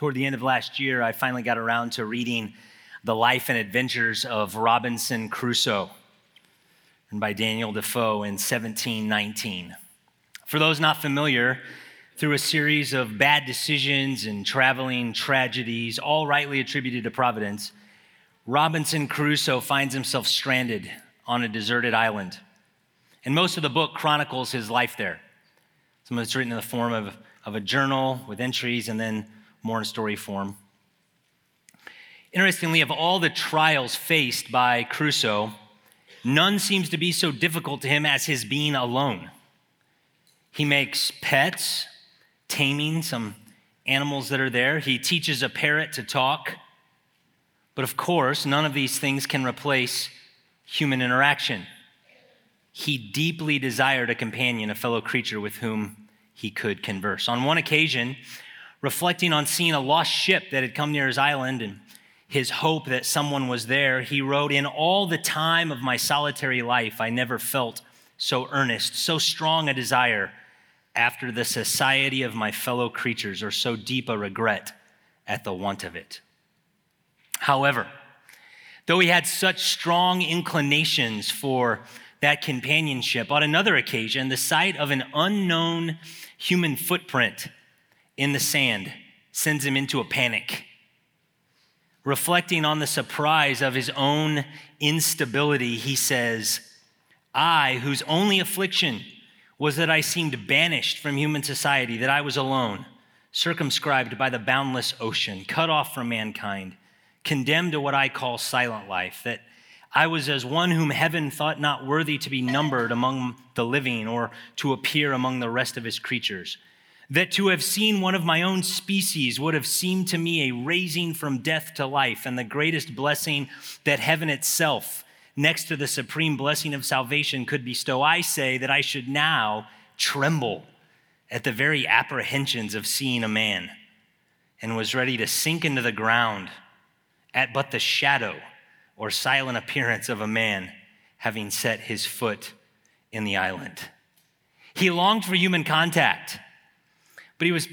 toward the end of last year, I finally got around to reading The Life and Adventures of Robinson Crusoe and by Daniel Defoe in 1719. For those not familiar, through a series of bad decisions and traveling tragedies, all rightly attributed to Providence, Robinson Crusoe finds himself stranded on a deserted island. And most of the book chronicles his life there. Some of it's written in the form of, of a journal with entries and then more in story form. Interestingly, of all the trials faced by Crusoe, none seems to be so difficult to him as his being alone. He makes pets, taming some animals that are there. He teaches a parrot to talk. But of course, none of these things can replace human interaction. He deeply desired a companion, a fellow creature with whom he could converse. On one occasion, reflecting on seeing a lost ship that had come near his island and his hope that someone was there, he wrote, In all the time of my solitary life, I never felt so earnest, so strong a desire after the society of my fellow creatures, or so deep a regret at the want of it. However, though he had such strong inclinations for that companionship, on another occasion, the sight of an unknown human footprint in the sand sends him into a panic. Reflecting on the surprise of his own instability, he says, I, whose only affliction was that I seemed banished from human society, that I was alone, circumscribed by the boundless ocean, cut off from mankind, condemned to what I call silent life, that I was as one whom heaven thought not worthy to be numbered among the living or to appear among the rest of his creatures that to have seen one of my own species would have seemed to me a raising from death to life and the greatest blessing that heaven itself, next to the supreme blessing of salvation, could bestow. I say that I should now tremble at the very apprehensions of seeing a man and was ready to sink into the ground at but the shadow or silent appearance of a man having set his foot in the island. He longed for human contact but he was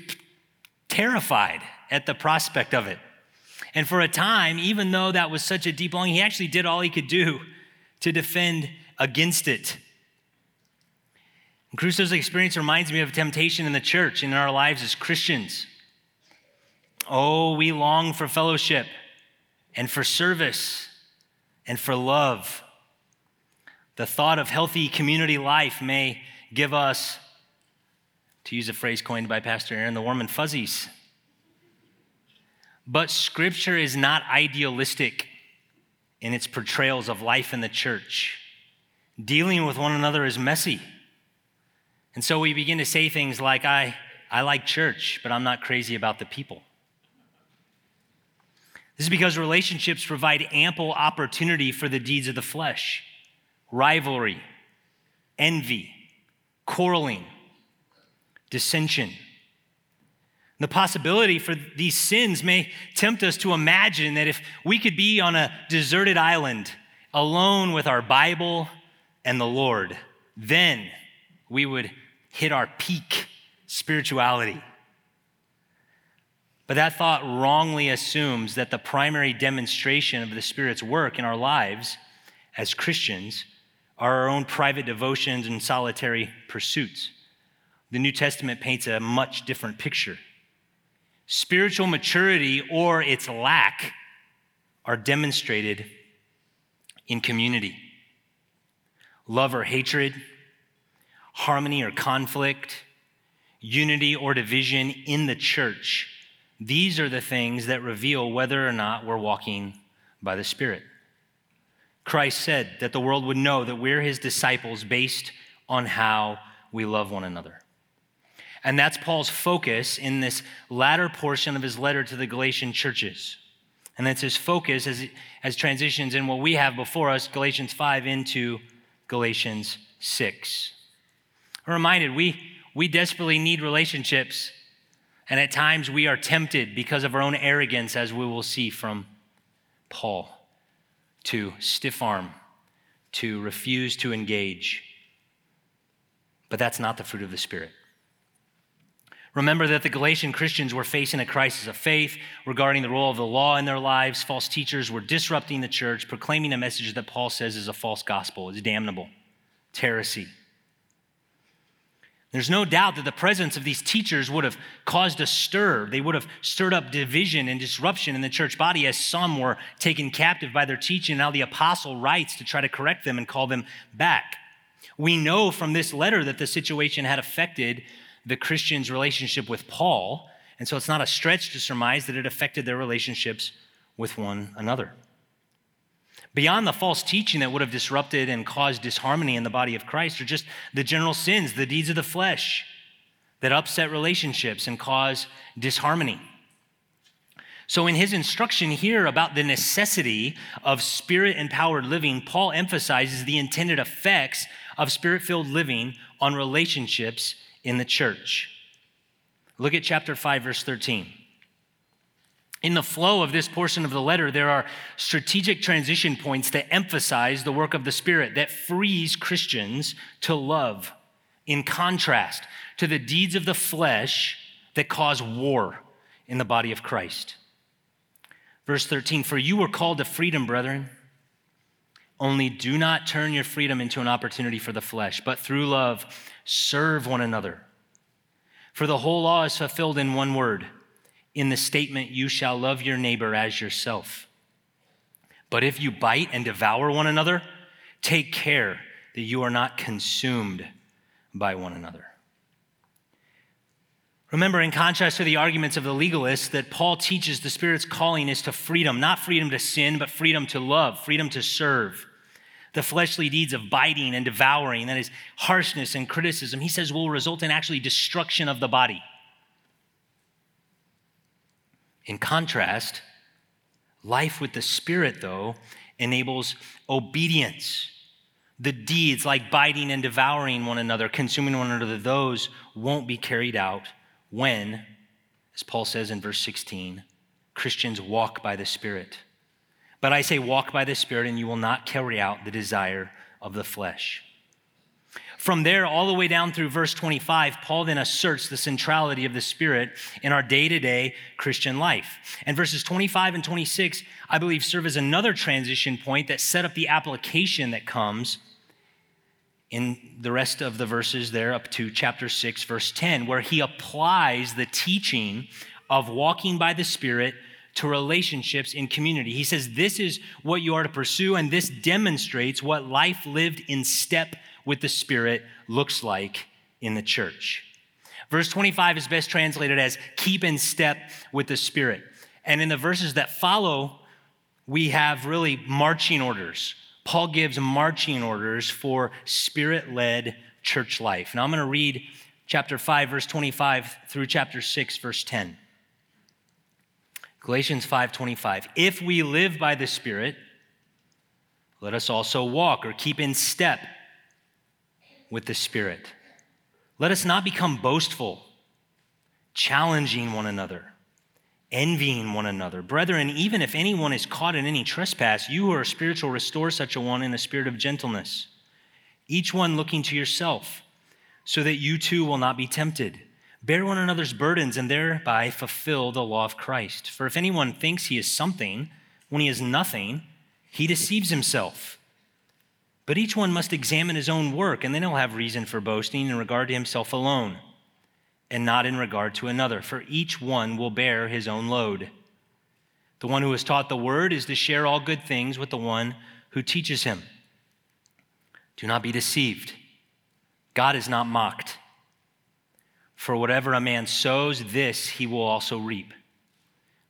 terrified at the prospect of it. And for a time, even though that was such a deep longing, he actually did all he could do to defend against it. And Crusoe's experience reminds me of temptation in the church and in our lives as Christians. Oh, we long for fellowship and for service and for love. The thought of healthy community life may give us to use a phrase coined by Pastor Aaron, the warm and fuzzies. But Scripture is not idealistic in its portrayals of life in the church. Dealing with one another is messy. And so we begin to say things like, I, I like church, but I'm not crazy about the people. This is because relationships provide ample opportunity for the deeds of the flesh rivalry, envy, quarreling, dissension. The possibility for these sins may tempt us to imagine that if we could be on a deserted island alone with our Bible and the Lord, then we would hit our peak spirituality. But that thought wrongly assumes that the primary demonstration of the Spirit's work in our lives as Christians are our own private devotions and solitary pursuits the New Testament paints a much different picture. Spiritual maturity or its lack are demonstrated in community. Love or hatred, harmony or conflict, unity or division in the church. These are the things that reveal whether or not we're walking by the Spirit. Christ said that the world would know that we're his disciples based on how we love one another. And that's Paul's focus in this latter portion of his letter to the Galatian churches. And that's his focus as, as transitions in what we have before us, Galatians 5 into Galatians 6. I'm reminded we, we desperately need relationships, and at times we are tempted because of our own arrogance, as we will see from Paul, to stiff arm, to refuse to engage. But that's not the fruit of the Spirit. Remember that the Galatian Christians were facing a crisis of faith regarding the role of the law in their lives. False teachers were disrupting the church, proclaiming a message that Paul says is a false gospel, it's damnable, it's heresy. There's no doubt that the presence of these teachers would have caused a stir. They would have stirred up division and disruption in the church body as some were taken captive by their teaching. Now the apostle writes to try to correct them and call them back. We know from this letter that the situation had affected the Christians' relationship with Paul, and so it's not a stretch to surmise that it affected their relationships with one another. Beyond the false teaching that would have disrupted and caused disharmony in the body of Christ are just the general sins, the deeds of the flesh that upset relationships and cause disharmony. So, in his instruction here about the necessity of spirit empowered living, Paul emphasizes the intended effects of spirit filled living on relationships in the church. Look at chapter 5, verse 13. In the flow of this portion of the letter, there are strategic transition points that emphasize the work of the Spirit that frees Christians to love, in contrast to the deeds of the flesh that cause war in the body of Christ. Verse 13 For you were called to freedom, brethren. Only do not turn your freedom into an opportunity for the flesh, but through love, serve one another. For the whole law is fulfilled in one word in the statement, You shall love your neighbor as yourself. But if you bite and devour one another, take care that you are not consumed by one another. Remember, in contrast to the arguments of the legalists, that Paul teaches the Spirit's calling is to freedom, not freedom to sin, but freedom to love, freedom to serve. The fleshly deeds of biting and devouring, that is, harshness and criticism, he says will result in actually destruction of the body. In contrast, life with the Spirit, though, enables obedience. The deeds like biting and devouring one another, consuming one another, those won't be carried out when, as Paul says in verse 16, Christians walk by the Spirit. But I say, walk by the Spirit, and you will not carry out the desire of the flesh. From there, all the way down through verse 25, Paul then asserts the centrality of the Spirit in our day to day Christian life. And verses 25 and 26, I believe, serve as another transition point that set up the application that comes in the rest of the verses there up to chapter 6, verse 10, where he applies the teaching of walking by the Spirit to relationships in community. He says, This is what you are to pursue, and this demonstrates what life lived in step with the Spirit looks like in the church. Verse 25 is best translated as keep in step with the Spirit. And in the verses that follow, we have really marching orders. Paul gives marching orders for spirit led church life. Now I'm going to read chapter 5, verse 25 through chapter 6, verse 10. Galatians 5:25 If we live by the Spirit let us also walk or keep in step with the Spirit. Let us not become boastful, challenging one another, envying one another. Brethren, even if anyone is caught in any trespass, you who are spiritual, restore such a one in a spirit of gentleness, each one looking to yourself, so that you too will not be tempted. Bear one another's burdens and thereby fulfill the law of Christ. For if anyone thinks he is something when he is nothing, he deceives himself. But each one must examine his own work, and then he'll have reason for boasting in regard to himself alone, and not in regard to another, for each one will bear his own load. The one who is taught the word is to share all good things with the one who teaches him. Do not be deceived. God is not mocked. For whatever a man sows, this he will also reap.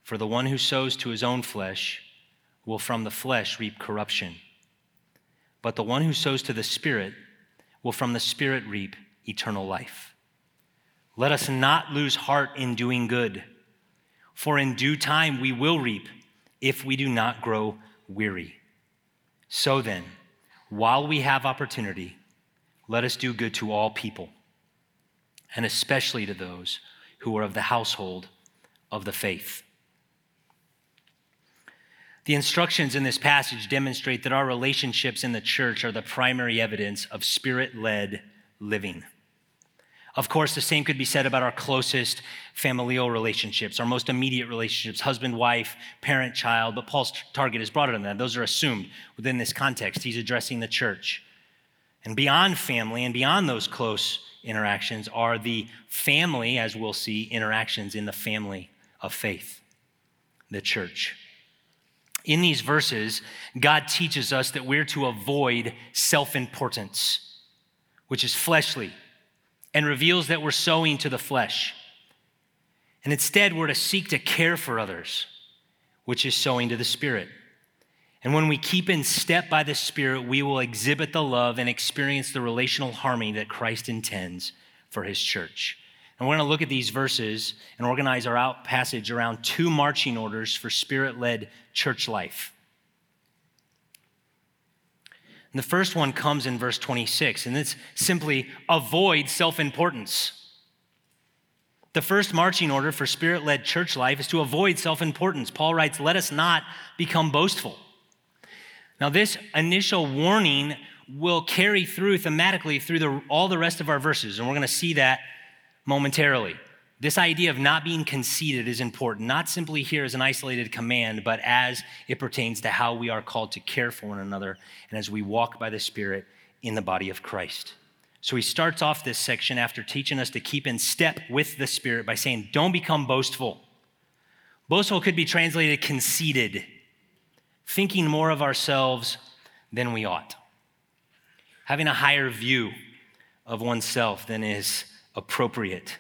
For the one who sows to his own flesh will from the flesh reap corruption but the one who sows to the Spirit will from the Spirit reap eternal life. Let us not lose heart in doing good, for in due time we will reap if we do not grow weary. So then, while we have opportunity, let us do good to all people, and especially to those who are of the household of the faith. The instructions in this passage demonstrate that our relationships in the church are the primary evidence of spirit led living. Of course, the same could be said about our closest familial relationships, our most immediate relationships, husband, wife, parent, child, but Paul's target is broader than that. Those are assumed within this context. He's addressing the church. And beyond family and beyond those close interactions are the family, as we'll see, interactions in the family of faith, the church. In these verses, God teaches us that we're to avoid self importance, which is fleshly, and reveals that we're sowing to the flesh. And instead, we're to seek to care for others, which is sowing to the Spirit. And when we keep in step by the Spirit, we will exhibit the love and experience the relational harmony that Christ intends for his church. And we're going to look at these verses and organize our out passage around two marching orders for spirit led church life. And the first one comes in verse 26, and it's simply avoid self importance. The first marching order for spirit led church life is to avoid self importance. Paul writes, Let us not become boastful. Now, this initial warning will carry through thematically through the, all the rest of our verses, and we're going to see that momentarily. This idea of not being conceited is important, not simply here as an isolated command, but as it pertains to how we are called to care for one another and as we walk by the Spirit in the body of Christ. So he starts off this section after teaching us to keep in step with the Spirit by saying, Don't become boastful. Boastful could be translated conceited thinking more of ourselves than we ought, having a higher view of oneself than is appropriate.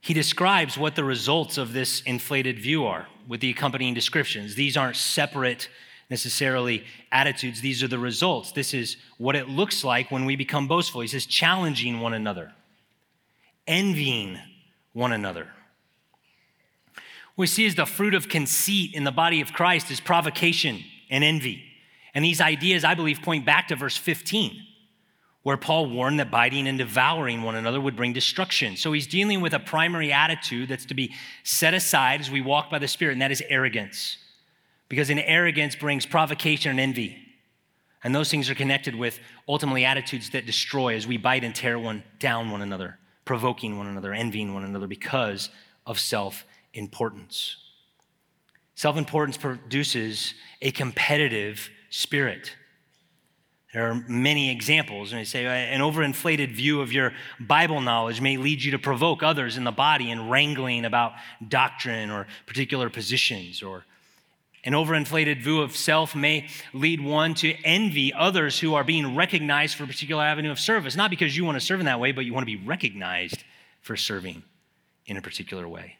He describes what the results of this inflated view are with the accompanying descriptions. These aren't separate necessarily attitudes, these are the results. This is what it looks like when we become boastful. He says, challenging one another, envying one another we see as the fruit of conceit in the body of Christ is provocation and envy. And these ideas, I believe, point back to verse 15, where Paul warned that biting and devouring one another would bring destruction. So he's dealing with a primary attitude that's to be set aside as we walk by the Spirit, and that is arrogance. Because in arrogance brings provocation and envy. And those things are connected with ultimately attitudes that destroy as we bite and tear one down one another, provoking one another, envying one another because of self importance. Self importance produces a competitive spirit. There are many examples. And they say uh, an overinflated view of your Bible knowledge may lead you to provoke others in the body in wrangling about doctrine or particular positions. Or an overinflated view of self may lead one to envy others who are being recognized for a particular avenue of service. Not because you want to serve in that way, but you want to be recognized for serving in a particular way.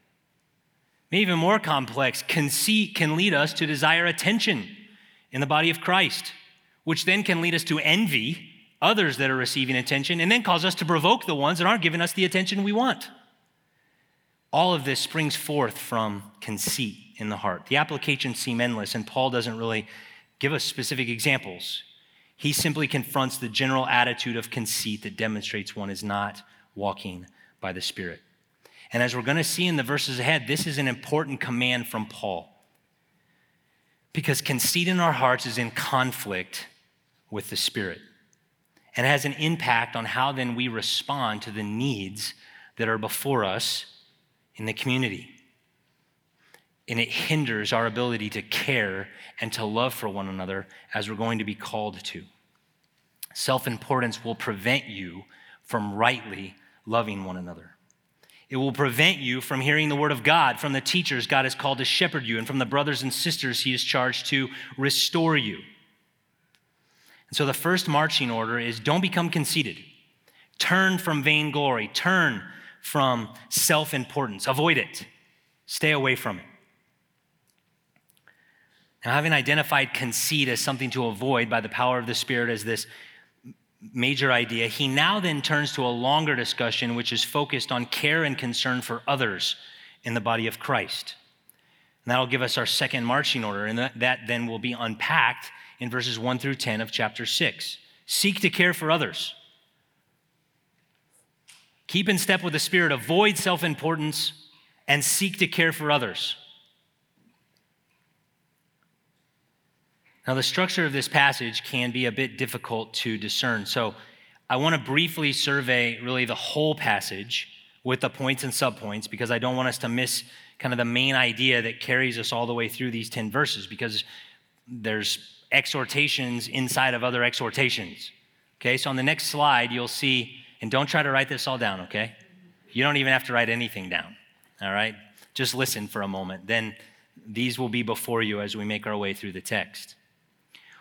Even more complex, conceit can lead us to desire attention in the body of Christ, which then can lead us to envy others that are receiving attention and then cause us to provoke the ones that aren't giving us the attention we want. All of this springs forth from conceit in the heart. The applications seem endless, and Paul doesn't really give us specific examples. He simply confronts the general attitude of conceit that demonstrates one is not walking by the Spirit. And as we're going to see in the verses ahead, this is an important command from Paul. Because conceit in our hearts is in conflict with the Spirit and has an impact on how then we respond to the needs that are before us in the community. And it hinders our ability to care and to love for one another as we're going to be called to. Self importance will prevent you from rightly loving one another. It will prevent you from hearing the word of God from the teachers God has called to shepherd you and from the brothers and sisters he is charged to restore you. And so the first marching order is don't become conceited. Turn from vainglory. Turn from self importance. Avoid it. Stay away from it. Now, having identified conceit as something to avoid by the power of the Spirit as this major idea, he now then turns to a longer discussion which is focused on care and concern for others in the body of Christ. And that'll give us our second marching order, and that, then will be unpacked in verses 1 through 10 of chapter 6. Seek to care for others. Keep in step with the Spirit, avoid self importance, and seek to care for others. Now, the structure of this passage can be a bit difficult to discern. So I want to briefly survey really the whole passage with the points and subpoints because I don't want us to miss kind of the main idea that carries us all the way through these 10 verses because there's exhortations inside of other exhortations. Okay, so on the next slide, you'll see, and don't try to write this all down, okay? You don't even have to write anything down, all right? Just listen for a moment. Then these will be before you as we make our way through the text.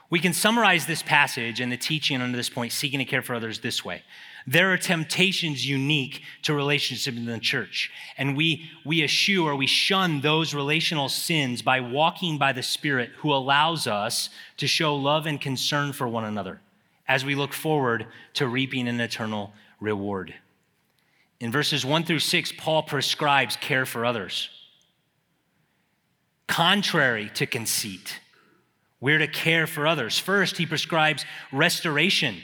We can summarize this passage and the teaching under this point, seeking to care for others, this way. There are temptations unique to relationships in the church, and we, we eschew or we shun those relational sins by walking by the Spirit who allows us to show love and concern for one another as we look forward to reaping an eternal reward. In verses 1 through 6, Paul prescribes care for others. Contrary to conceit, we're to care for others. First, he prescribes restoration,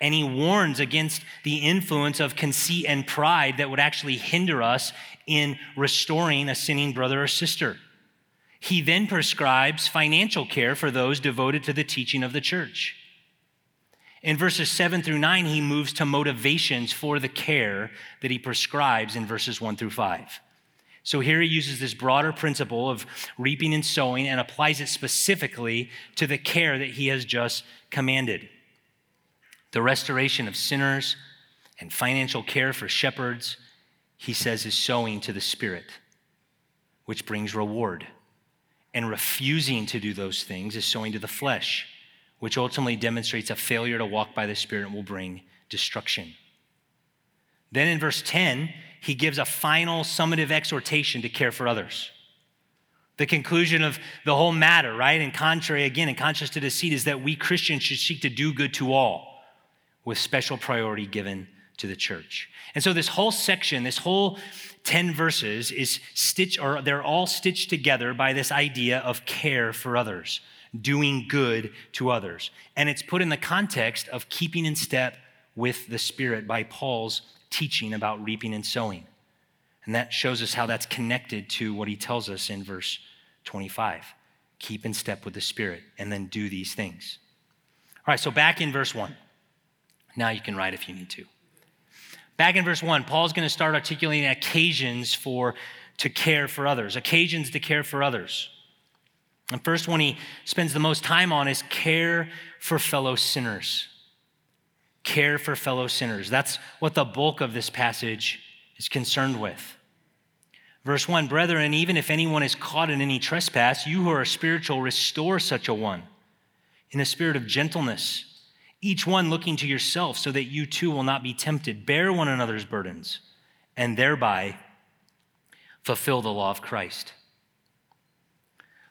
and he warns against the influence of conceit and pride that would actually hinder us in restoring a sinning brother or sister. He then prescribes financial care for those devoted to the teaching of the church. In verses 7 through 9, he moves to motivations for the care that he prescribes in verses 1 through 5. So here he uses this broader principle of reaping and sowing and applies it specifically to the care that he has just commanded. The restoration of sinners and financial care for shepherds, he says, is sowing to the Spirit, which brings reward. And refusing to do those things is sowing to the flesh, which ultimately demonstrates a failure to walk by the Spirit and will bring destruction. Then in verse 10, he gives a final summative exhortation to care for others. The conclusion of the whole matter, right? And contrary, again, in contrast to deceit, is that we Christians should seek to do good to all with special priority given to the church. And so this whole section, this whole 10 verses is stitched, or they're all stitched together by this idea of care for others, doing good to others. And it's put in the context of keeping in step with the Spirit by Paul's teaching about reaping and sowing. And that shows us how that's connected to what he tells us in verse 25. Keep in step with the Spirit and then do these things. All right, so back in verse 1. Now you can write if you need to. Back in verse 1, Paul's going to start articulating occasions for to care for others, occasions to care for others. The first one he spends the most time on is care for fellow sinners care for fellow sinners. That's what the bulk of this passage is concerned with. Verse 1 Brethren, even if anyone is caught in any trespass, you who are spiritual, restore such a one in a spirit of gentleness, each one looking to yourself, so that you too will not be tempted. Bear one another's burdens, and thereby fulfill the law of Christ.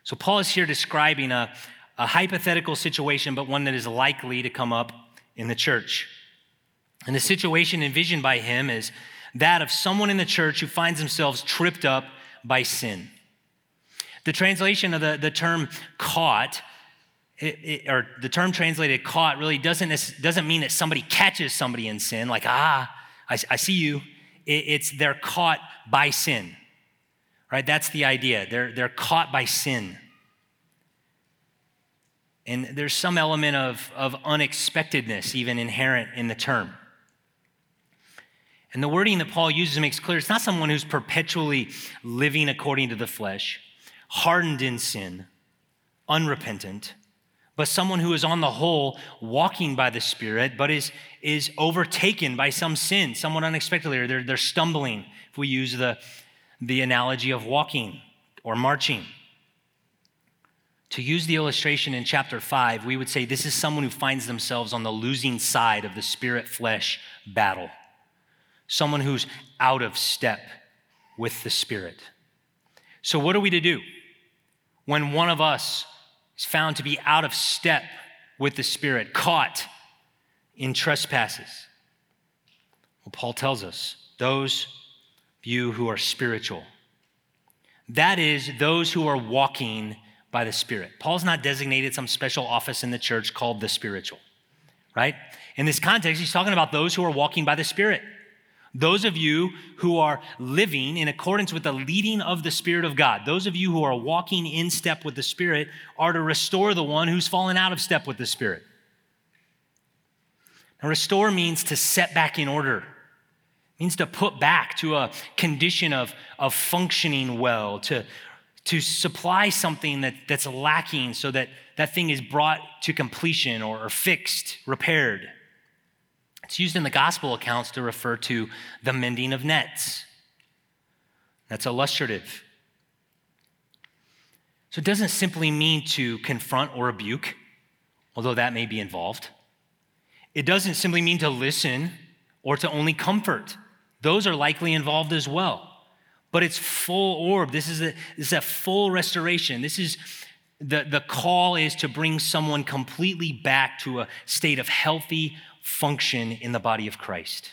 So, Paul is here describing a, a hypothetical situation, but one that is likely to come up in the church. And the situation envisioned by him is that of someone in the church who finds themselves tripped up by sin. The translation of the, the term caught, it, it, or the term translated caught, really doesn't, doesn't mean that somebody catches somebody in sin, like, ah, I, I see you. It, it's they're caught by sin, right? That's the idea. They're, they're caught by sin. And there's some element of, of unexpectedness even inherent in the term. And the wording that Paul uses makes clear it's not someone who's perpetually living according to the flesh, hardened in sin, unrepentant, but someone who is on the whole walking by the Spirit, but is, is overtaken by some sin, somewhat unexpectedly, or they're, they're stumbling, if we use the, the analogy of walking or marching. To use the illustration in chapter 5, we would say this is someone who finds themselves on the losing side of the spirit flesh battle. Someone who's out of step with the spirit. So, what are we to do when one of us is found to be out of step with the spirit, caught in trespasses? Well, Paul tells us those of you who are spiritual, that is, those who are walking by the Spirit. Paul's not designated some special office in the church called the spiritual, right? In this context, he's talking about those who are walking by the Spirit. Those of you who are living in accordance with the leading of the Spirit of God, those of you who are walking in step with the Spirit, are to restore the one who's fallen out of step with the Spirit. And restore means to set back in order. It means to put back to a condition of, of functioning well, to, to supply something that, that's lacking so that that thing is brought to completion or, or fixed, repaired. It's used in the gospel accounts to refer to the mending of nets. That's illustrative. So it doesn't simply mean to confront or rebuke, although that may be involved. It doesn't simply mean to listen or to only comfort. Those are likely involved as well. But it's full orb. This is a, this is a full restoration. This is the, the call is to bring someone completely back to a state of healthy function in the body of Christ.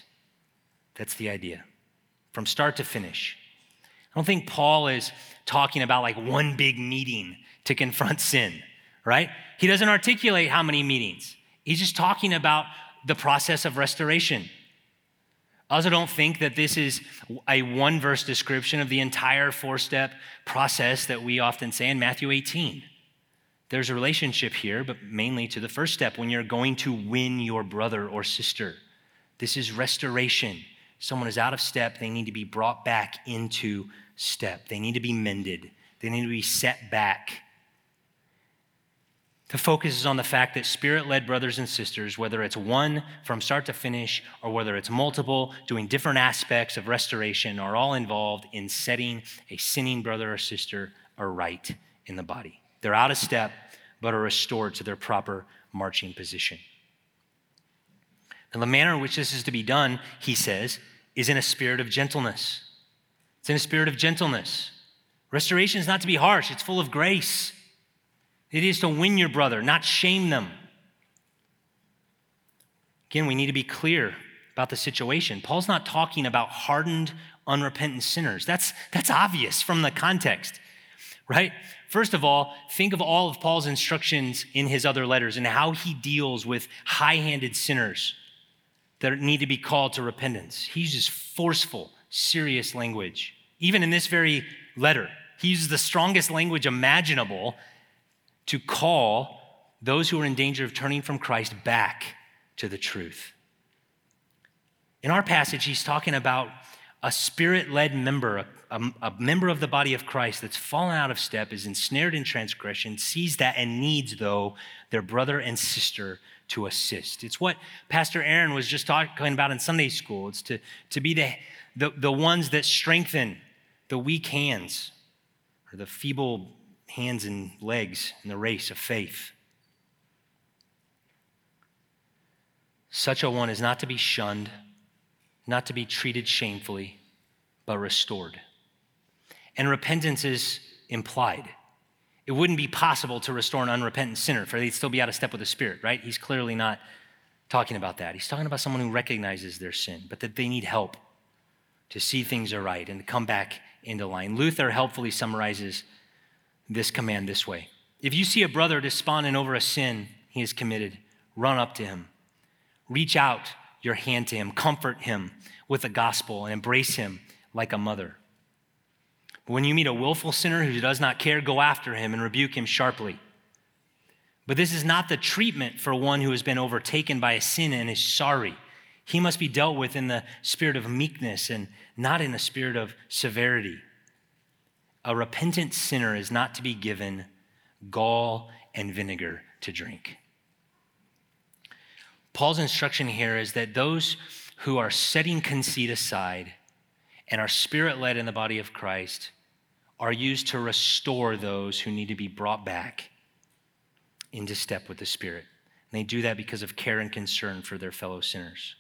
That's the idea, from start to finish. I don't think Paul is talking about like one big meeting to confront sin, right? He doesn't articulate how many meetings. He's just talking about the process of restoration. I also don't think that this is a one verse description of the entire four step process that we often say in Matthew 18. There's a relationship here, but mainly to the first step when you're going to win your brother or sister. This is restoration. Someone is out of step, they need to be brought back into step. They need to be mended, they need to be set back. The focus is on the fact that spirit led brothers and sisters, whether it's one from start to finish or whether it's multiple, doing different aspects of restoration, are all involved in setting a sinning brother or sister aright in the body. They're out of step, but are restored to their proper marching position. And the manner in which this is to be done, he says, is in a spirit of gentleness. It's in a spirit of gentleness. Restoration is not to be harsh, it's full of grace. It is to win your brother, not shame them. Again, we need to be clear about the situation. Paul's not talking about hardened, unrepentant sinners. That's, that's obvious from the context, right? First of all, think of all of Paul's instructions in his other letters and how he deals with high handed sinners that need to be called to repentance. He uses forceful, serious language. Even in this very letter, he uses the strongest language imaginable to call those who are in danger of turning from Christ back to the truth. In our passage, he's talking about a spirit led member, a, a, a, member of the body of Christ that's fallen out of step, is ensnared in transgression, sees that and needs, though, their brother and sister to assist. It's what Pastor Aaron was just talking about in Sunday school. It's to, to be the, the, the ones that strengthen the weak hands or the feeble hands and legs in the race of faith. Such a one is not to be shunned, not to be treated shamefully, but restored. And repentance is implied. It wouldn't be possible to restore an unrepentant sinner, for they'd still be out of step with the Spirit, right? He's clearly not talking about that. He's talking about someone who recognizes their sin, but that they need help to see things are right and to come back into line. Luther helpfully summarizes this command this way If you see a brother despondent over a sin he has committed, run up to him. Reach out your hand to him, comfort him with the gospel, and embrace him like a mother. But when you meet a willful sinner who does not care, go after him and rebuke him sharply. But this is not the treatment for one who has been overtaken by a sin and is sorry. He must be dealt with in the spirit of meekness and not in a spirit of severity. A repentant sinner is not to be given gall and vinegar to drink. Paul's instruction here is that those who are setting conceit aside and are spirit led in the body of Christ are used to restore those who need to be brought back into step with the Spirit. And they do that because of care and concern for their fellow sinners.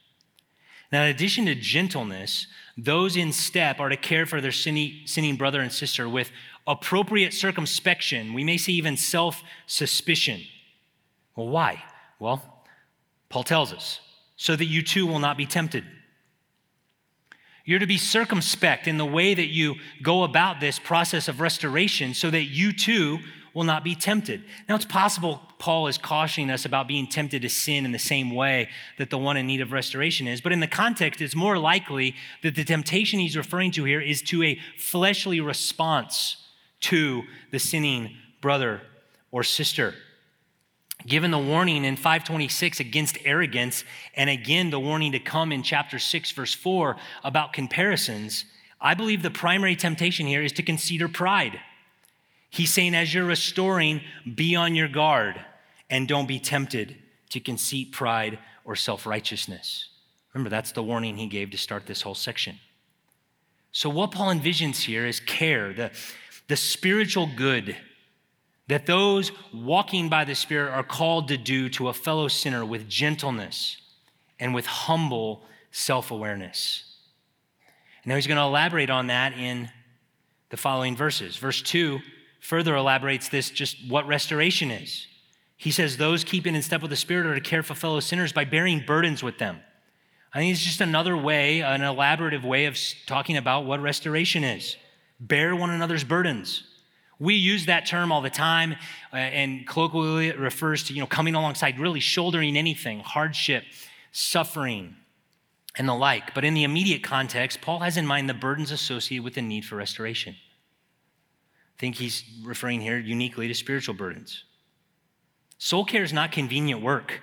Now, in addition to gentleness, those in step are to care for their sinning brother and sister with appropriate circumspection. We may say even self suspicion. Well, why? Well, Paul tells us so that you too will not be tempted. You're to be circumspect in the way that you go about this process of restoration so that you too will not be tempted. Now, it's possible Paul is cautioning us about being tempted to sin in the same way that the one in need of restoration is, but in the context, it's more likely that the temptation he's referring to here is to a fleshly response to the sinning brother or sister. given the warning in 526 against arrogance, and again the warning to come in chapter 6, verse 4 about comparisons, I believe the primary temptation here is to consider pride. He's saying, as you're restoring, be on your guard and don't be tempted to conceit, pride, or self righteousness. Remember, that's the warning he gave to start this whole section. So, what Paul envisions here is care, the, the spiritual good that those walking by the Spirit are called to do to a fellow sinner with gentleness and with humble self awareness. Now he's going to elaborate on that in the following verses. Verse 2 further elaborates this just what restoration is. He says, Those keeping in step with the Spirit are to care for fellow sinners by bearing burdens with them. I think it's just another way, an elaborative way of talking about what restoration is. Bear one another's burdens. We use that term all the time, uh, and colloquially it refers to you know coming alongside, really shouldering anything, hardship, suffering, and the like. But in the immediate context, Paul has in mind the burdens associated with the need for restoration. I think he's referring here uniquely to spiritual burdens. Soul care is not convenient work.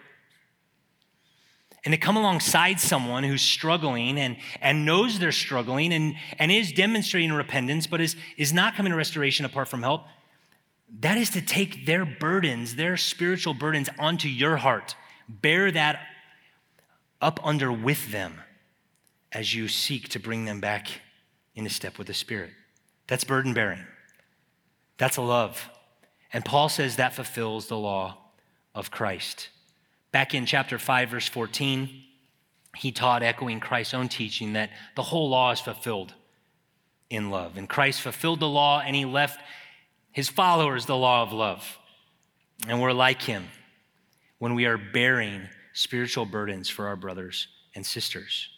And to come alongside someone who's struggling and, and knows they're struggling and, and is demonstrating repentance, but is, is not coming to restoration apart from help, that is to take their burdens, their spiritual burdens, onto your heart. Bear that up under with them as you seek to bring them back into step with the Spirit. That's burden bearing. That's love. And Paul says that fulfills the law of Christ. Back in chapter 5, verse 14, he taught, echoing Christ's own teaching, that the whole law is fulfilled in love. And Christ fulfilled the law and he left his followers the law of love. And we're like him when we are bearing spiritual burdens for our brothers and sisters.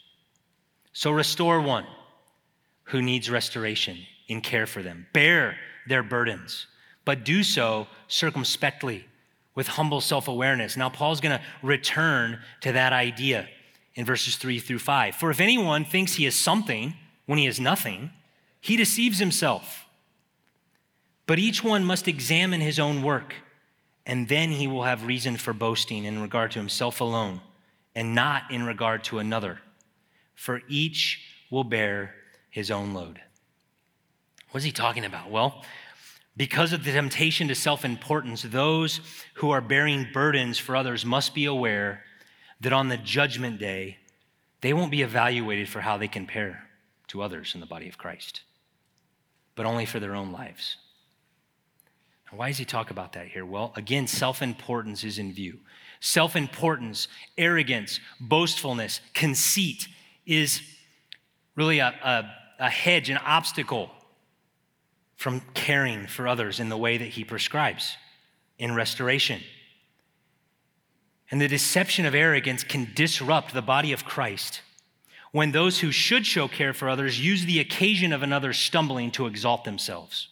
So restore one who needs restoration in care for them. Bear their burdens, but do so circumspectly with humble self awareness. Now, Paul's going to return to that idea in verses three through five. For if anyone thinks he is something when he is nothing, he deceives himself. But each one must examine his own work, and then he will have reason for boasting in regard to himself alone and not in regard to another. For each will bear his own load. What is he talking about? Well, because of the temptation to self importance, those who are bearing burdens for others must be aware that on the judgment day, they won't be evaluated for how they compare to others in the body of Christ, but only for their own lives. Now, why does he talk about that here? Well, again, self importance is in view. Self importance, arrogance, boastfulness, conceit is really a, a, a hedge, an obstacle from caring for others in the way that he prescribes in restoration. And the deception of arrogance can disrupt the body of Christ when those who should show care for others use the occasion of another stumbling to exalt themselves.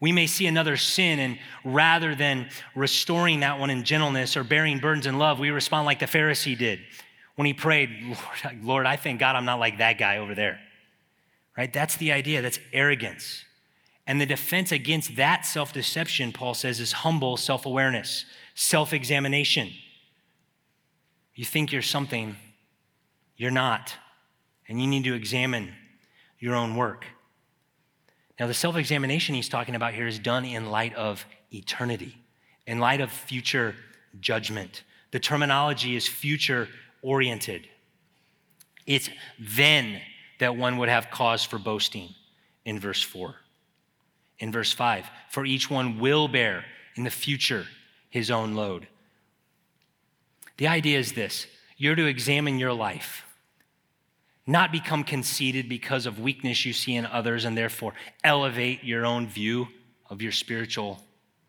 We may see another sin, and rather than restoring that one in gentleness or bearing burdens in love, we respond like the Pharisee did when he prayed, Lord, Lord I thank God I'm not like that guy over there right? That's the idea. That's arrogance. And the defense against that self deception, Paul says, is humble self awareness, self examination. You think you're something, you're not. And you need to examine your own work. Now, the self examination he's talking about here is done in light of eternity, in light of future judgment. The terminology is future oriented. It's then that one would have cause for boasting in verse 4. In verse 5, for each one will bear in the future his own load. The idea is this you're to examine your life, not become conceited because of weakness you see in others and therefore elevate your own view of your spiritual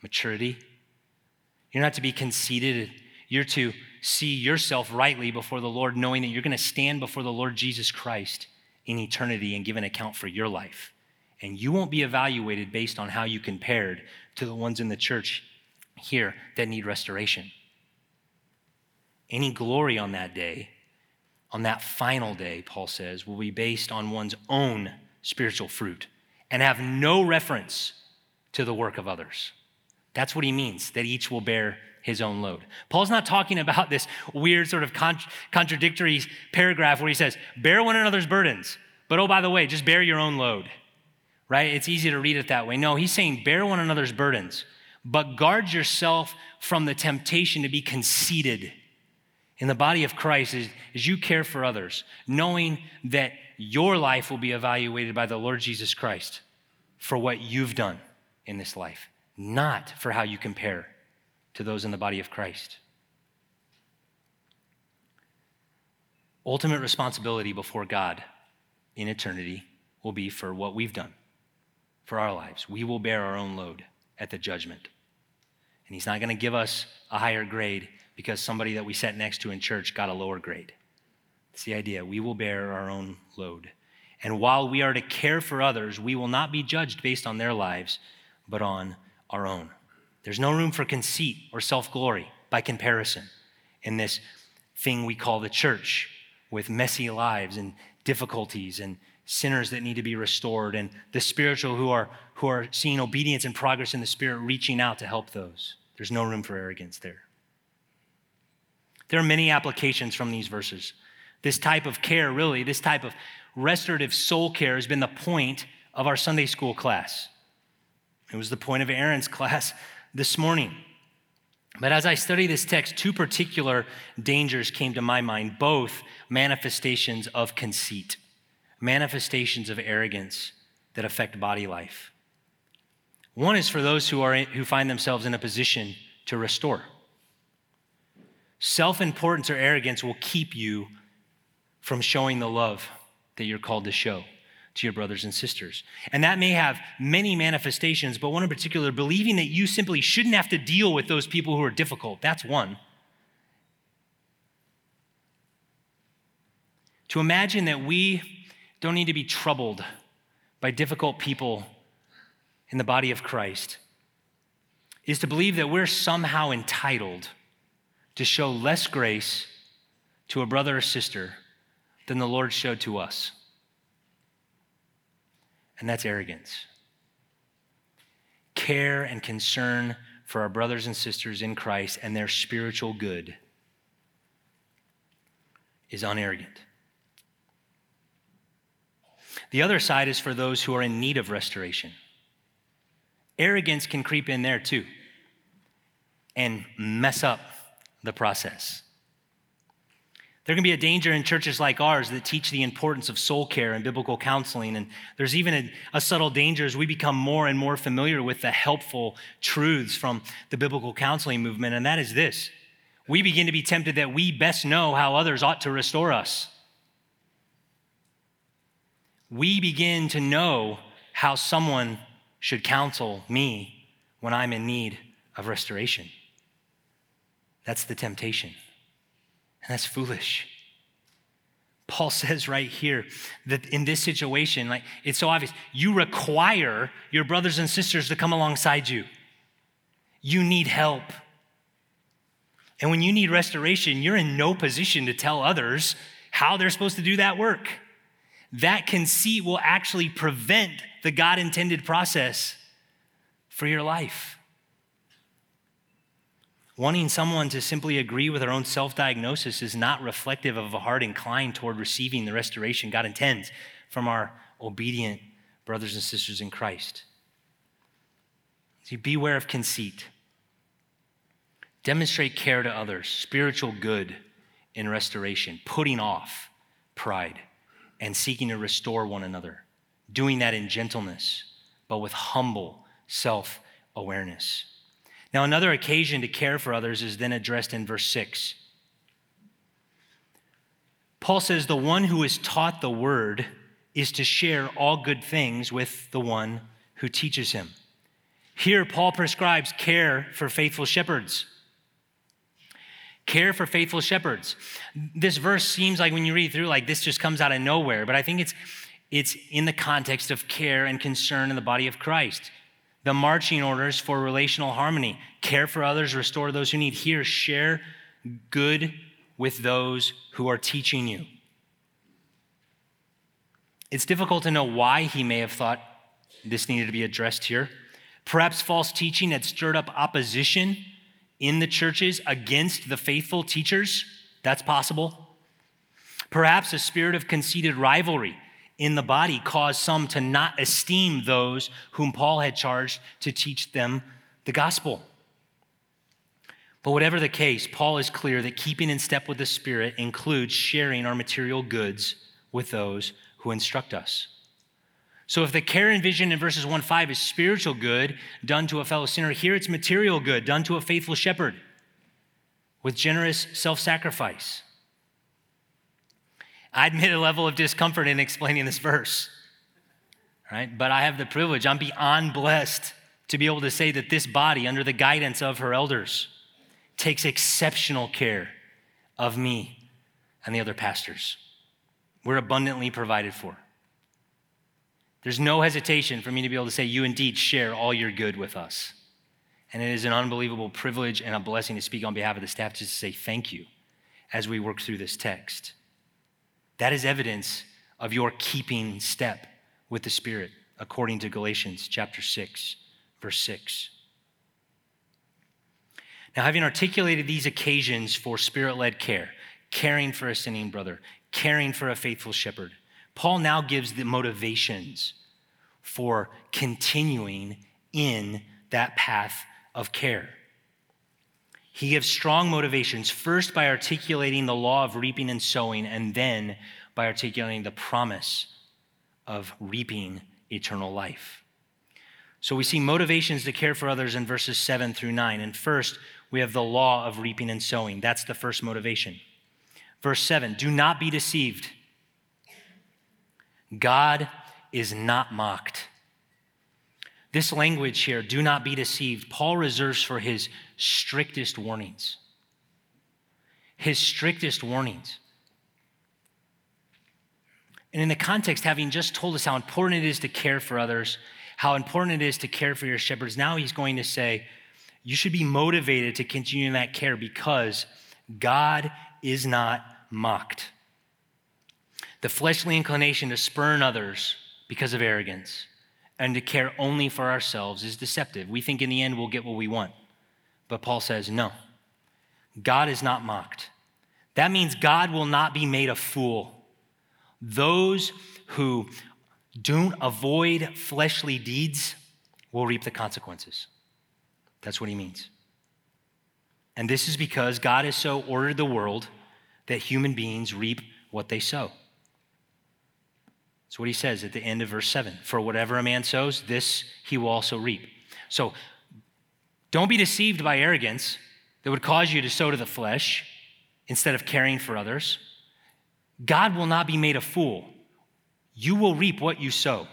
maturity. You're not to be conceited, you're to see yourself rightly before the Lord, knowing that you're going to stand before the Lord Jesus Christ in eternity and give an account for your life. And you won't be evaluated based on how you compared to the ones in the church here that need restoration. Any glory on that day, on that final day, Paul says, will be based on one's own spiritual fruit and have no reference to the work of others. That's what he means, that each will bear his own load. Paul's not talking about this weird sort of con- contradictory paragraph where he says, bear one another's burdens, but oh, by the way, just bear your own load, right? It's easy to read it that way. No, he's saying, bear one another's burdens, but guard yourself from the temptation to be conceited in the body of Christ as, as you care for others, knowing that your life will be evaluated by the Lord Jesus Christ for what you've done in this life, not for how you compare to those in the body of Christ. Ultimate responsibility before God in eternity will be for what we've done for our lives. We will bear our own load at the judgment. And He's not going to give us a higher grade because somebody that we sat next to in church got a lower grade. It's the idea. We will bear our own load. And while we are to care for others, we will not be judged based on their lives, but on our own. There's no room for conceit or self glory by comparison in this thing we call the church with messy lives and difficulties and sinners that need to be restored and the spiritual who are who are seeing obedience and progress in the spirit reaching out to help those. There's no room for arrogance there. There are many applications from these verses. This type of care really this type of restorative soul care has been the point of our sunday school class. It was the point of aaron's class this morning. But as I study this text, two particular dangers came to my mind, both manifestations of conceit, manifestations of arrogance that affect body life. One is for those who, are, who find themselves in a position to restore. Self importance or arrogance will keep you from showing the love that you're called to show to your brothers and sisters. And that may have many manifestations, but one in particular, believing that you simply shouldn't have to deal with those people who are difficult. That's one. To imagine that we don't need to be troubled by difficult people in the body of Christ is to believe that we're somehow entitled to show less grace to a brother or sister than the Lord showed to us and that's arrogance. Care and concern for our brothers and sisters in Christ and their spiritual good is unarrogant. The other side is for those who are in need of restoration. Arrogance can creep in there too and mess up the process. There can be a danger in churches like ours that teach the importance of soul care and biblical counseling. And there's even a, a, subtle danger as we become more and more familiar with the helpful truths from the biblical counseling movement, and that is this we begin to be tempted that we best know how others ought to restore us. We begin to know how someone should counsel me when I'm in need of restoration. That's the temptation. And that's foolish. Paul says right here that in this situation, like it's so obvious, you require your brothers and sisters to come alongside you. You need help. And when you need restoration, you're in no position to tell others how they're supposed to do that work. That conceit will actually prevent the God intended process for your life. Wanting someone to simply agree with their own self diagnosis is not reflective of a heart inclined toward receiving the restoration God intends from our obedient brothers and sisters in Christ. See, beware of conceit. Demonstrate care to others, spiritual good in restoration, putting off pride and seeking to restore one another, doing that in gentleness, but with humble self awareness. Now, another occasion to care for others is then addressed in verse 6. Paul says, The one who is taught the word is to share all good things with the one who teaches him. Here, Paul prescribes care for faithful shepherds. Care for faithful shepherds. This verse seems like when you read through, like this just comes out of nowhere, but I think it's, it's in the context of care and concern in the body of Christ the marching orders for relational harmony care for others, restore those who need. Here, share good with those who are teaching you. It's difficult to know why he may have thought this needed to be addressed here. Perhaps false teaching had stirred up opposition in the churches against the faithful teachers. That's possible. Perhaps a spirit of conceited rivalry in the body caused some to not esteem those whom Paul had charged to teach them the gospel. But whatever the case, Paul is clear that keeping in step with the Spirit includes sharing our material goods with those who instruct us. So if the care and vision in verses 1 5 is spiritual good done to a fellow sinner, here it's material good done to a faithful shepherd with generous self sacrifice. I admit a level of discomfort in explaining this verse, right? But I have the privilege, I'm beyond blessed to be able to say that this body, under the guidance of her elders, takes exceptional care of me and the other pastors. We're abundantly provided for. There's no hesitation for me to be able to say, You indeed share all your good with us. And it is an unbelievable privilege and a blessing to speak on behalf of the staff just to say thank you as we work through this text. That is evidence of your keeping step with the Spirit, according to Galatians chapter 6, verse 6. Now, having articulated these occasions for spirit led care, caring for a sinning brother, caring for a faithful shepherd, Paul now gives the motivations for continuing in that path of care. He gives strong motivations, first by articulating the law of reaping and sowing, and then by articulating the promise of reaping eternal life. So we see motivations to care for others in verses 7 through 9. And first, we have the law of reaping and sowing. That's the first motivation. Verse 7 Do not be deceived. God is not mocked. This language here, do not be deceived, Paul reserves for his strictest warnings. His strictest warnings. And in the context, having just told us how important it is to care for others, how important it is to care for your shepherds, now he's going to say, you should be motivated to continue in that care because God is not mocked. The fleshly inclination to spurn others because of arrogance and to care only for ourselves is deceptive. We think in the end we'll get what we want. But Paul says, no, God is not mocked. That means God will not be made a fool. Those who don't avoid fleshly deeds will reap the consequences. That's what he means. And this is because God has so ordered the world that human beings reap what they sow. That's what he says at the end of verse 7. For whatever a man sows, this he will also reap. So don't be deceived by arrogance that would cause you to sow to the flesh instead of caring for others. God will not be made a fool. You will reap what you sow.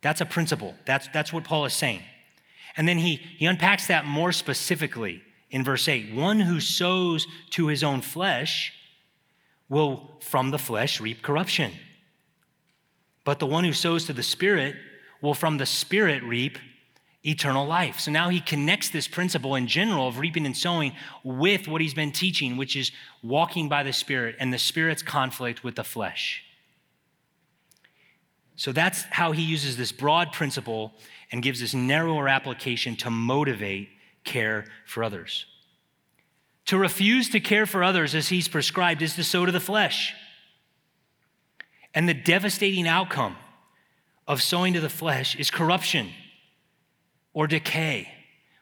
That's a principle. That's, that's what Paul is saying. And then he, he unpacks that more specifically in verse 8. One who sows to his own flesh will from the flesh reap corruption. But the one who sows to the Spirit will from the Spirit reap eternal life. So now he connects this principle in general of reaping and sowing with what he's been teaching, which is walking by the Spirit and the Spirit's conflict with the flesh. So that's how he uses this broad principle and gives this narrower application to motivate care for others. To refuse to care for others as he's prescribed is to sow to the flesh. And the devastating outcome of sowing to the flesh is corruption or decay.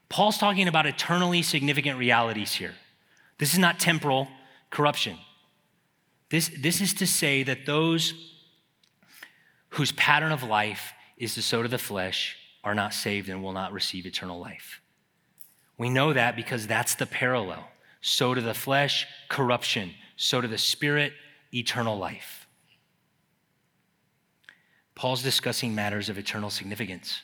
Paul's talking about eternally significant realities here. This is not temporal corruption. This, this is to say that those whose pattern of life is to sow to the flesh are not saved and will not receive eternal life. We know that because that's the parallel. Sow to the flesh, corruption. Sow to the spirit, eternal life. Paul's discussing matters of eternal significance.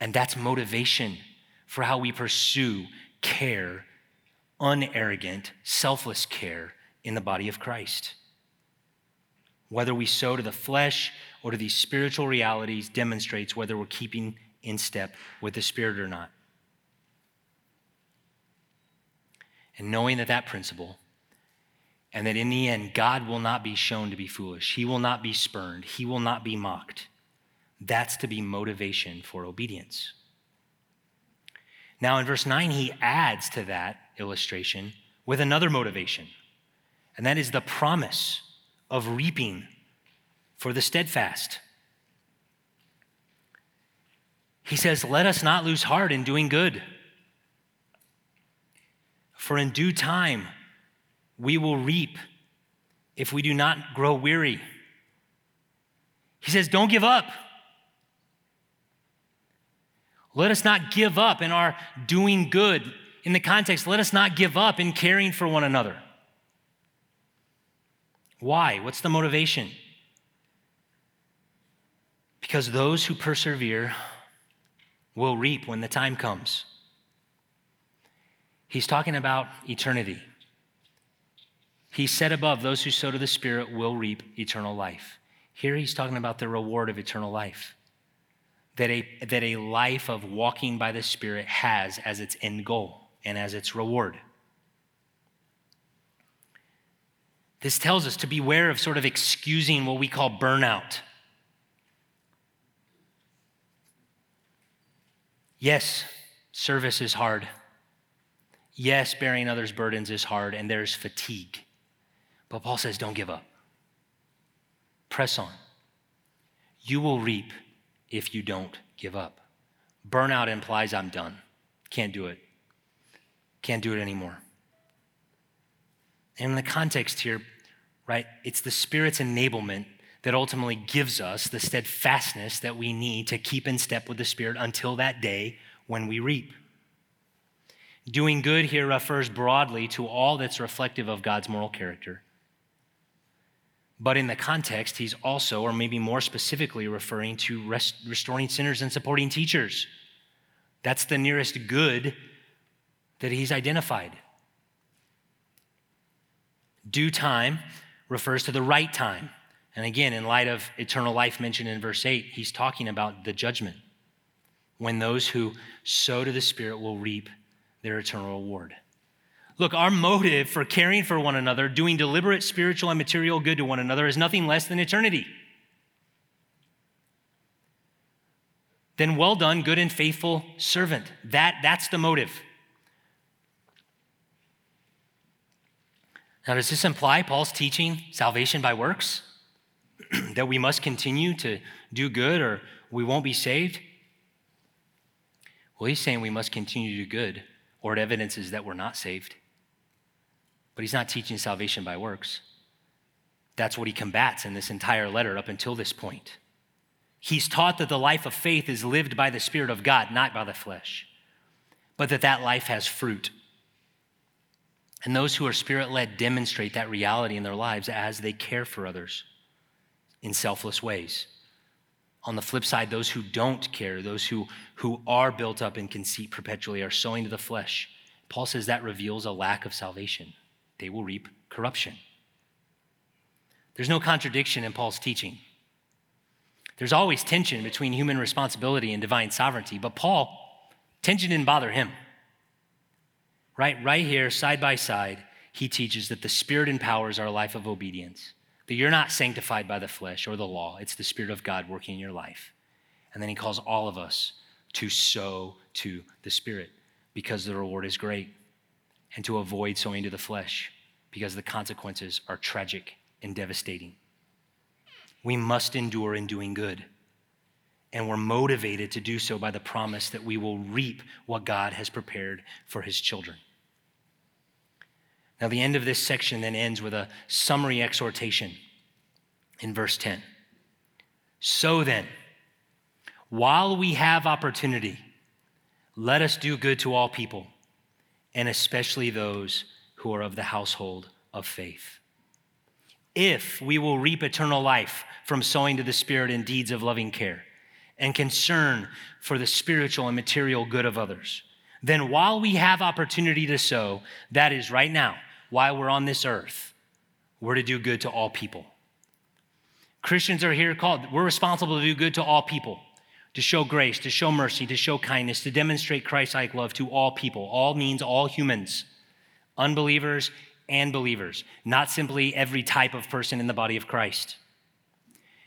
And that's motivation for how we pursue care, unarrogant, selfless care in the body of Christ. Whether we sow to the flesh or to these spiritual realities demonstrates whether we're keeping in step with the Spirit or not. And knowing that that principle, and that in the end, God will not be shown to be foolish, He will not be spurned, He will not be mocked. That's to be motivation for obedience. Now, in verse 9, he adds to that illustration with another motivation, and that is the promise of reaping for the steadfast. He says, Let us not lose heart in doing good, for in due time we will reap if we do not grow weary. He says, Don't give up. Let us not give up in our doing good. In the context, let us not give up in caring for one another. Why? What's the motivation? Because those who persevere will reap when the time comes. He's talking about eternity. He said above, those who sow to the Spirit will reap eternal life. Here he's talking about the reward of eternal life that a, that a life of walking by the Spirit has as its end goal and as its reward. This tells us to beware of sort of excusing what we call burnout. Yes, service is hard. Yes, bearing others' burdens is hard, and there's fatigue. But Paul says, don't give up. Press on. You will reap if you don't give up. Burnout implies I'm done. Can't do it. Can't do it anymore. And in the context here, right, it's the Spirit's enablement that ultimately gives us the steadfastness that we need to keep in step with the Spirit until that day when we reap. Doing good here refers broadly to all that's reflective of God's moral character. But in the context, he's also, or maybe more specifically, referring to rest, restoring sinners and supporting teachers. That's the nearest good that he's identified. Due time refers to the right time. And again, in light of eternal life mentioned in verse 8, he's talking about the judgment when those who sow to the Spirit will reap their eternal reward. Look, our motive for caring for one another, doing deliberate spiritual and material good to one another, is nothing less than eternity. Then, well done, good and faithful servant. That, that's the motive. Now, does this imply Paul's teaching salvation by works? that we must continue to do good or we won't be saved? Well, he's saying we must continue to do good, or it evidences that we're not saved. But he's not teaching salvation by works. That's what he combats in this entire letter up until this point. He's taught that the life of faith is lived by the Spirit of God, not by the flesh, but that that life has fruit. And those who are spirit led demonstrate that reality in their lives as they care for others in selfless ways. On the flip side, those who don't care, those who, who are built up in conceit perpetually, are sowing to the flesh. Paul says that reveals a lack of salvation they will reap corruption. There's no contradiction in Paul's teaching. There's always tension between human responsibility and divine sovereignty, but Paul, tension didn't bother him. Right, right here, side by side, he teaches that the Spirit empowers our life of obedience, that you're not sanctified by the flesh or the law, it's the Spirit of God working in your life. And then he calls all of us to sow to the Spirit because the reward is great and to avoid sowing to the flesh because the consequences are tragic and devastating. We must endure in doing good. And we're motivated to do so by the promise that we will reap what God has prepared for his children. Now, the end of this section then ends with a summary exhortation in verse 10. So then, while we have opportunity, let us do good to all people and especially those who are of the household of faith. If we will reap eternal life from sowing to the Spirit in deeds of loving care and concern for the spiritual and material good of others, then while we have opportunity to sow, that is right now, while we're on this earth, we're to do good to all people. Christians are here called, we're responsible to do good to all people to show grace, to show mercy, to show kindness, to demonstrate Christ like love to all people. All means all humans, unbelievers and believers, not simply every type of person in the body of Christ.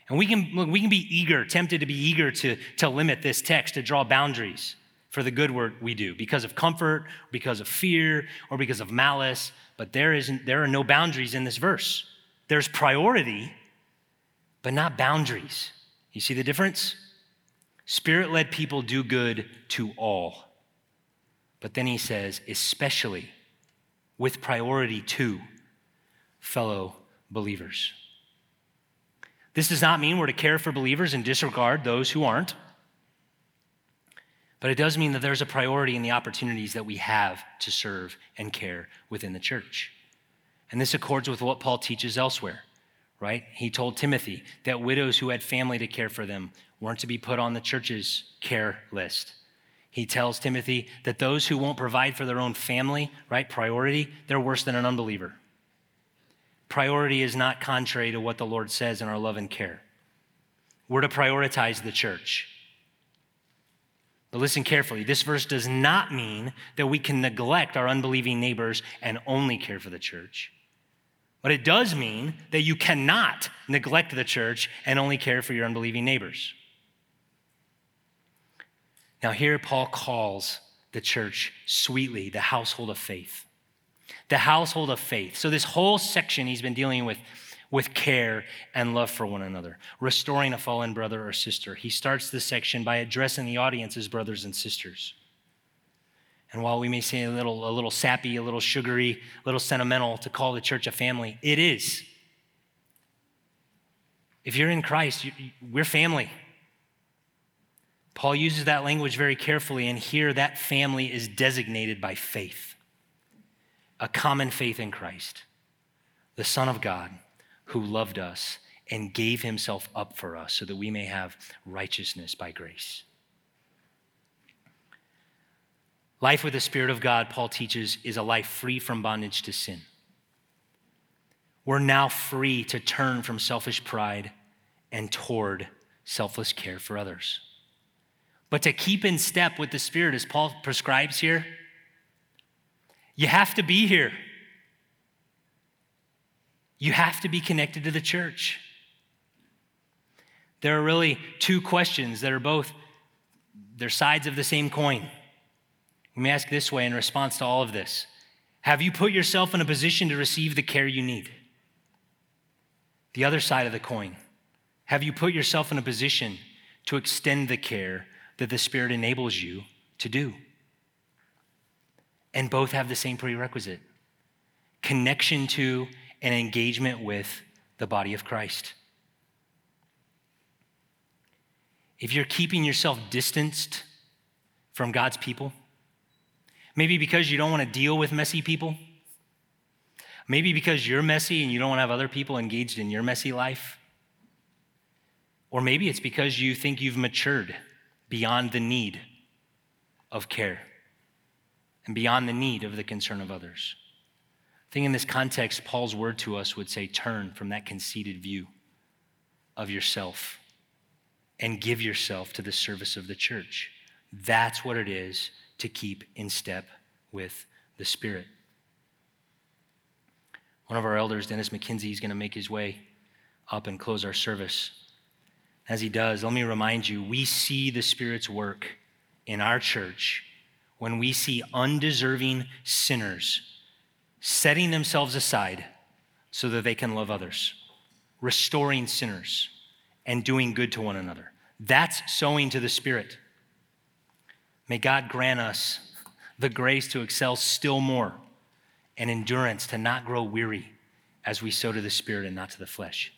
And we can, we can be eager, tempted to be eager to, to limit this text, to draw boundaries. for the good work we do because of comfort, because of fear, or because of malice. But there, isn't, there are no boundaries in this verse. There's priority, but not boundaries. You see the difference? Spirit led people do good to all. But then he says, especially with priority to fellow believers. This does not mean we're to care for believers and disregard those who aren't. But it does mean that there's a priority in the opportunities that we have to serve and care within the church. And this accords with what Paul teaches elsewhere, right? He told Timothy that widows who had family to care for them weren't to be put on the church's care list. He tells Timothy that those who won't provide for their own family, right, priority, they're worse than an unbeliever. Priority is not contrary to what the Lord says in our love and care. We're to prioritize the church. But listen carefully. This verse does not mean that we can neglect our unbelieving neighbors and only care for the church. But it does mean that you cannot neglect the church and only care for your unbelieving neighbors. Now, here Paul calls the church sweetly the household of faith. The household of faith. So, this whole section he's been dealing with with care and love for one another, restoring a fallen brother or sister. He starts this section by addressing the audience as brothers and sisters. And while we may say a little, a little sappy, a little sugary, a little sentimental to call the church a family, it is. If you're in Christ, we're family. Paul uses that language very carefully, and here that family is designated by faith a common faith in Christ, the Son of God who loved us and gave himself up for us so that we may have righteousness by grace. Life with the Spirit of God, Paul teaches, is a life free from bondage to sin. We're now free to turn from selfish pride and toward selfless care for others. But to keep in step with the Spirit, as Paul prescribes here, you have to be here. You have to be connected to the church. There are really two questions that are both they're sides of the same coin. Let me ask this way in response to all of this. Have you put yourself in a position to receive the care you need? The other side of the coin. Have you put yourself in a position to extend the care that the Spirit enables you to do? And both have the same prerequisite connection to and engagement with the body of Christ. If you're keeping yourself distanced from God's people, maybe because you don't want to deal with messy people, maybe because you're messy and you don't want to have other people engaged in your messy life, or maybe it's because you think you've matured beyond the need of care and beyond the need of the concern of others. I think in this context, Paul's word to us would say turn from that conceited view of yourself and give yourself to the service of the church. That's what it is to keep in step with the Spirit. One of our elders, Dennis McKenzie, is going to make his way up and close our service. As he does, let me remind you we see the Spirit's work in our church when we see undeserving sinners setting themselves aside so that they can love others, restoring sinners, and doing good to one another. That's sowing to the Spirit. May God grant us the grace to excel still more and endurance to not grow weary as we sow to the Spirit and not to the flesh.